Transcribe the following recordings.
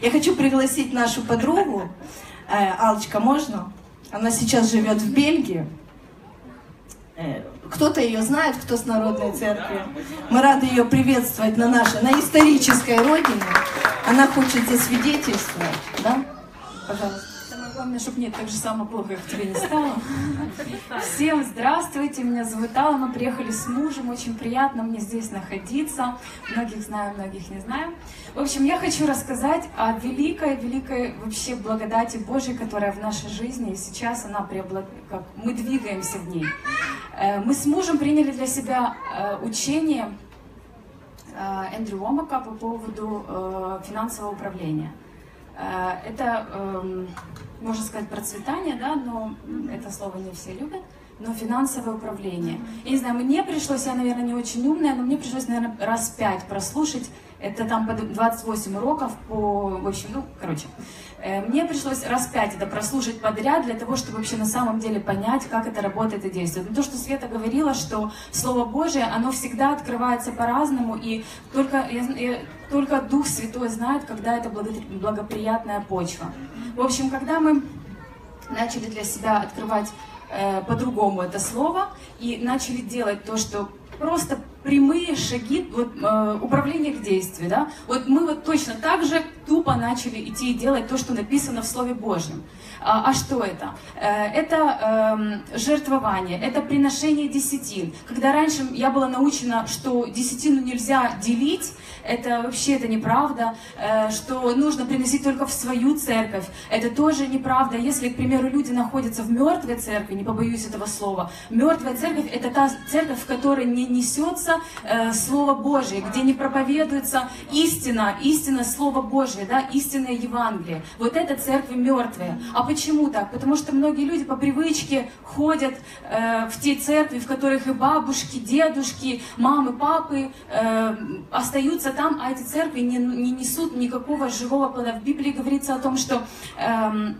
Я хочу пригласить нашу подругу, э, Алочка, можно? Она сейчас живет в Бельгии. Э, кто-то ее знает, кто с Народной Церкви. Мы рады ее приветствовать на нашей, на исторической родине. Она хочет засвидетельствовать, да? Пожалуйста. Главное, чтобы мне так же самое плохо, как тебе не стало. Всем здравствуйте, меня зовут Алла, мы приехали с мужем, очень приятно мне здесь находиться. Многих знаю, многих не знаю. В общем, я хочу рассказать о великой, великой вообще благодати Божьей, которая в нашей жизни, и сейчас она преоблаг... как мы двигаемся в ней. Э, мы с мужем приняли для себя э, учение э, Эндрю Омака по поводу финансового управления. Это, эм, можно сказать, процветание, да, но это слово не все любят но финансовое управление. Я не знаю, мне пришлось, я, наверное, не очень умная, но мне пришлось, наверное, раз пять прослушать. Это там по 28 уроков по, в общем, ну, короче. Э, мне пришлось раз пять это прослушать подряд для того, чтобы вообще на самом деле понять, как это работает и действует. Но то, что Света говорила, что Слово Божие, оно всегда открывается по-разному, и только, я, только Дух Святой знает, когда это благоприятная почва. В общем, когда мы начали для себя открывать э, по-другому это слово и начали делать то, что просто прямые шаги вот, э, управления к действию. Да? Вот мы вот точно так же тупо начали идти и делать то, что написано в Слове Божьем. А, а что это? Э, это э, жертвование, это приношение десятин. Когда раньше я была научена, что десятину нельзя делить, это вообще это неправда, э, что нужно приносить только в свою церковь, это тоже неправда. Если, к примеру, люди находятся в мертвой церкви, не побоюсь этого слова, мертвая церковь это та церковь, в которой не несется э, Слово Божие, где не проповедуется истина, истина Слова Божие, да, истинное Евангелие. Вот это церкви мертвые. А почему так? Потому что многие люди по привычке ходят э, в те церкви, в которых и бабушки, дедушки, мамы, папы э, остаются там, а эти церкви не, не несут никакого живого плода. В Библии говорится о том, что э,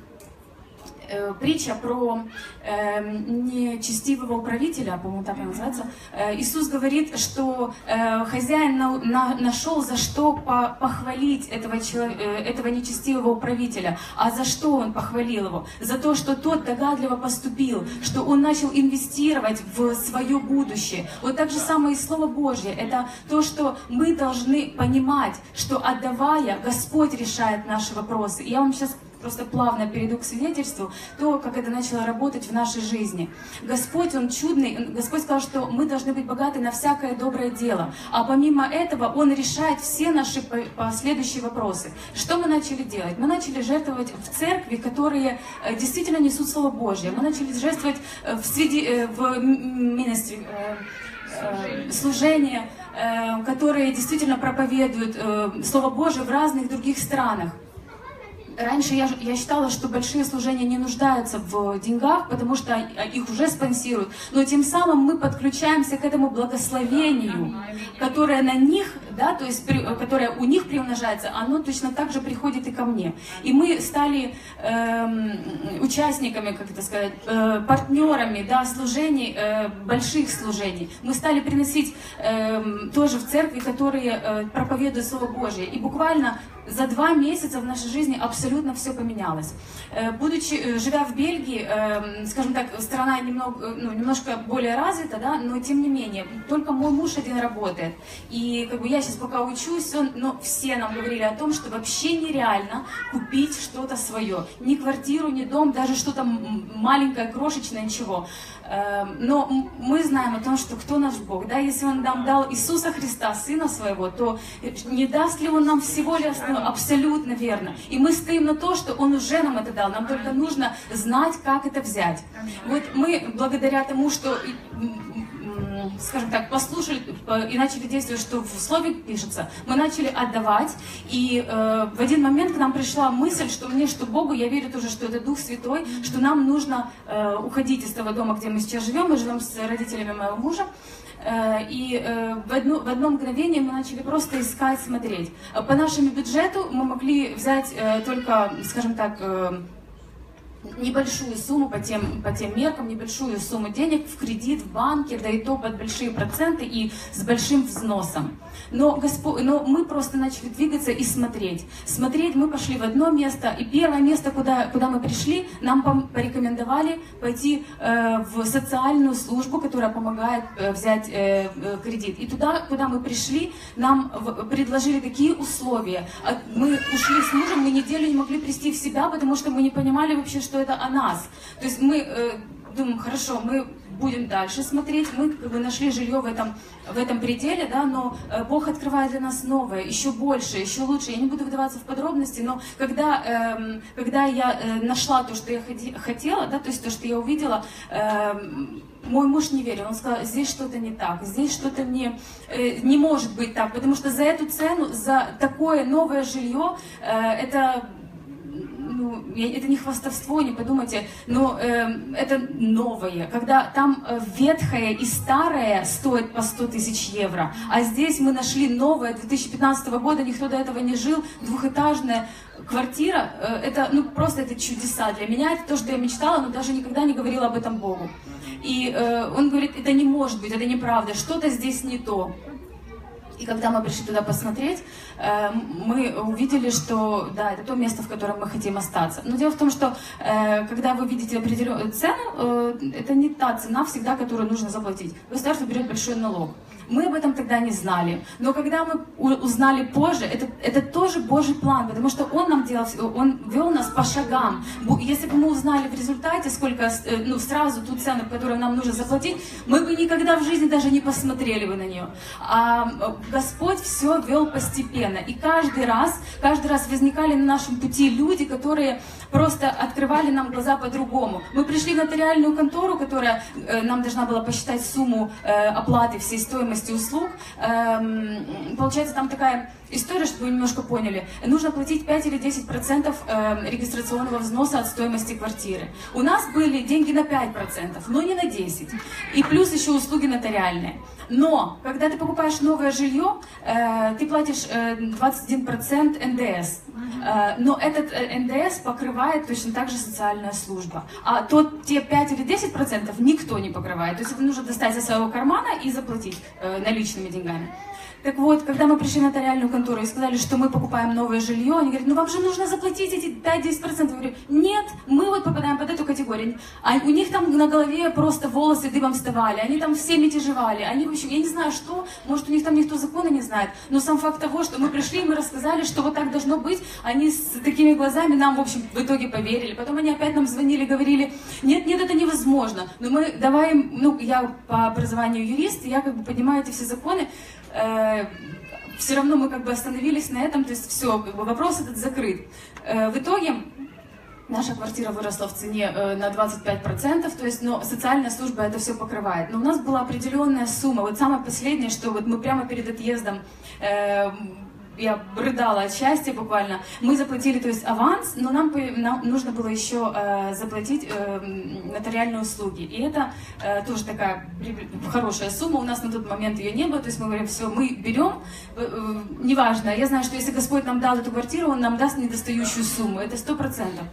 Э, притча про э, нечестивого управителя, по-моему, так она называется. Э, Иисус говорит, что э, хозяин на, на, нашел за что по, похвалить этого, человека, э, этого нечестивого управителя. А за что он похвалил его? За то, что тот догадливо поступил, что он начал инвестировать в свое будущее. Вот так же самое и Слово Божье. Это то, что мы должны понимать, что отдавая, Господь решает наши вопросы. Я вам сейчас просто плавно перейду к свидетельству, то, как это начало работать в нашей жизни. Господь, Он чудный, Господь сказал, что мы должны быть богаты на всякое доброе дело, а помимо этого Он решает все наши последующие вопросы. Что мы начали делать? Мы начали жертвовать в церкви, которые э, действительно несут Слово Божье. Мы начали жертвовать э, в, сведи... Э, в министре, служение, которые действительно проповедуют Слово Божие в разных других странах. Раньше я, я считала, что большие служения не нуждаются в деньгах, потому что их уже спонсируют. Но тем самым мы подключаемся к этому благословению, которое на них, да, то есть которое у них приумножается, оно точно так же приходит и ко мне. И мы стали э, участниками, как это сказать, э, партнерами, да, служений, э, больших служений. Мы стали приносить э, тоже в церкви, которые э, проповедуют Слово Божье. И буквально за два месяца в нашей жизни абсолютно все поменялось. Э, будучи, э, живя в Бельгии, э, скажем так, страна немного, ну, немножко более развита, да, но тем не менее, только мой муж один работает. И как бы я сейчас пока учусь, он, но все нам говорили о том, что вообще нереально купить что-то свое. Ни квартиру, ни дом, даже что-то маленькое, крошечное, ничего. Но мы знаем о том, что кто наш Бог, да, если Он нам дал Иисуса Христа, Сына Своего, то не даст ли Он нам всего лишь абсолютно верно. И мы стоим на то, что Он уже нам это дал. Нам только нужно знать, как это взять. Вот мы, благодаря тому, что скажем так, послушали и начали действовать, что в слове пишется, мы начали отдавать, и э, в один момент к нам пришла мысль, что мне, что Богу, я верю тоже, что это Дух Святой, что нам нужно э, уходить из того дома, где мы сейчас живем, мы живем с родителями моего мужа, Э, и э, в одно, в одно мгновение мы начали просто искать, смотреть. По нашему бюджету мы могли взять э, только, скажем так, небольшую сумму по тем, по тем меркам, небольшую сумму денег в кредит в банке, да и то под большие проценты и с большим взносом. Но, Господь, но мы просто начали двигаться и смотреть. Смотреть мы пошли в одно место, и первое место, куда, куда мы пришли, нам порекомендовали пойти э, в социальную службу, которая помогает э, взять э, э, кредит. И туда, куда мы пришли, нам в, предложили такие условия. Мы ушли с мужем, мы неделю не могли прийти в себя, потому что мы не понимали вообще, что это о нас. То есть мы э, думаем, хорошо, мы будем дальше смотреть. Мы как бы нашли жилье в этом, в этом пределе, да, но э, Бог открывает для нас новое, еще больше, еще лучше. Я не буду вдаваться в подробности, но когда, э, когда я э, нашла то, что я ходи, хотела, да, то есть то, что я увидела, э, мой муж не верил, он сказал, здесь что-то не так, здесь что-то не, э, не может быть так, потому что за эту цену, за такое новое жилье, э, это это не хвастовство, не подумайте, но э, это новое, когда там э, ветхое и старое стоит по 100 тысяч евро, а здесь мы нашли новое, 2015 года, никто до этого не жил, двухэтажная квартира, э, это, ну, просто это чудеса для меня, это то, что я мечтала, но даже никогда не говорила об этом Богу. И э, он говорит, это не может быть, это неправда, что-то здесь не то. И когда мы пришли туда посмотреть, э, мы увидели, что да, это то место, в котором мы хотим остаться. Но дело в том, что э, когда вы видите определенную цену, э, это не та цена всегда, которую нужно заплатить. Государство берет большой налог. Мы об этом тогда не знали. Но когда мы узнали позже, это, это тоже Божий план, потому что Он нам делал, Он вел нас по шагам. Если бы мы узнали в результате, сколько, ну, сразу ту цену, которую нам нужно заплатить, мы бы никогда в жизни даже не посмотрели бы на нее. А Господь все вел постепенно. И каждый раз, каждый раз возникали на нашем пути люди, которые просто открывали нам глаза по-другому. Мы пришли в нотариальную контору, которая э, нам должна была посчитать сумму э, оплаты всей стоимости услуг. Эм, получается, там такая история, чтобы вы немножко поняли. Нужно платить 5 или 10 процентов э, регистрационного взноса от стоимости квартиры. У нас были деньги на 5 процентов, но не на 10. И плюс еще услуги нотариальные. Но, когда ты покупаешь новое жилье, э, ты платишь э, 21% НДС. Э, но этот НДС покрывает точно так же социальная служба. А тот, те 5 или 10% никто не покрывает. То есть это нужно достать из своего кармана и заплатить наличными деньгами. Так вот, когда мы пришли в нотариальную контору и сказали, что мы покупаем новое жилье, они говорят, ну вам же нужно заплатить эти 5-10%. Я говорю, нет, мы вот попадаем под эту категорию. А у них там на голове просто волосы дыбом вставали, они там все мятежевали, они, в общем, я не знаю что, может у них там никто закона не знает, но сам факт того, что мы пришли, мы рассказали, что вот так должно быть, они с такими глазами нам, в общем, в итоге поверили. Потом они опять нам звонили, говорили, нет, нет, это невозможно. Но мы давай, ну, я по образованию юрист, я как бы понимаю эти все законы, э, все равно мы как бы остановились на этом, то есть все, как бы вопрос этот закрыт. Э, в итоге наша квартира выросла в цене э, на 25%, то есть, но социальная служба это все покрывает. Но у нас была определенная сумма, вот самое последнее, что вот мы прямо перед отъездом э, я рыдала от счастья буквально. Мы заплатили, то есть аванс, но нам, нам нужно было еще э, заплатить э, нотариальные услуги. И это э, тоже такая хорошая сумма. У нас на тот момент ее не было. То есть мы говорим, все, мы берем, э, э, неважно. Я знаю, что если Господь нам дал эту квартиру, Он нам даст недостающую сумму. Это сто процентов.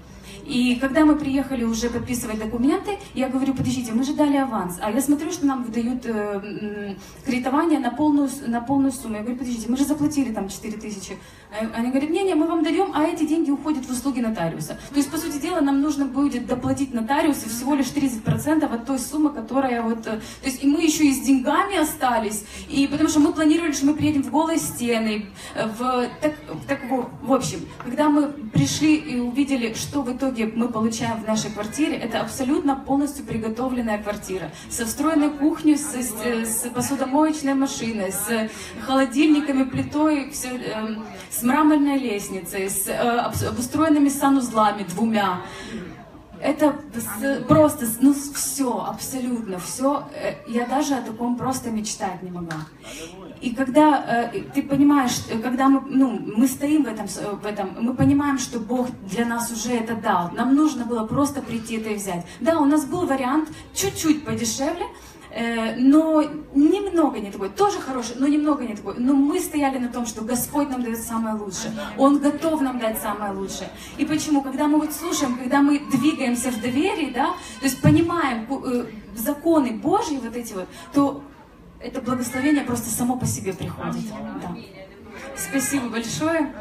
И когда мы приехали уже подписывать документы, я говорю, подождите, мы же дали аванс. А я смотрю, что нам выдают э, кредитование на полную, на полную сумму. Я говорю, подождите, мы же заплатили там 4 тысячи. А они говорят, не-не, мы вам даем, а эти деньги уходят в услуги нотариуса. То есть, по сути дела, нам нужно будет доплатить нотариусу всего лишь 30% от той суммы, которая вот... Э, то есть, и мы еще и с деньгами остались, и потому что мы планировали, что мы приедем в голые стены, в... Так, так в, общем, когда мы пришли и увидели, что в итоге мы получаем в нашей квартире, это абсолютно полностью приготовленная квартира. Со встроенной кухней, с, с посудомоечной машиной, с холодильниками, плитой, все, э, с мраморной лестницей, с э, обустроенными санузлами двумя. Это просто, ну, все, абсолютно все. Э, я даже о таком просто мечтать не могла. И когда э, ты понимаешь, э, когда мы, ну, мы стоим в этом, в этом, мы понимаем, что Бог для нас уже это дал. Нам нужно было просто прийти это и взять. Да, у нас был вариант чуть-чуть подешевле, но немного не такой, тоже хороший, но немного не такой. Но мы стояли на том, что Господь нам дает самое лучшее. Он готов нам дать самое лучшее. И почему? Когда мы вот слушаем, когда мы двигаемся в доверии, да, то есть понимаем э, законы Божьи вот эти вот, то это благословение просто само по себе приходит. Да. Спасибо большое.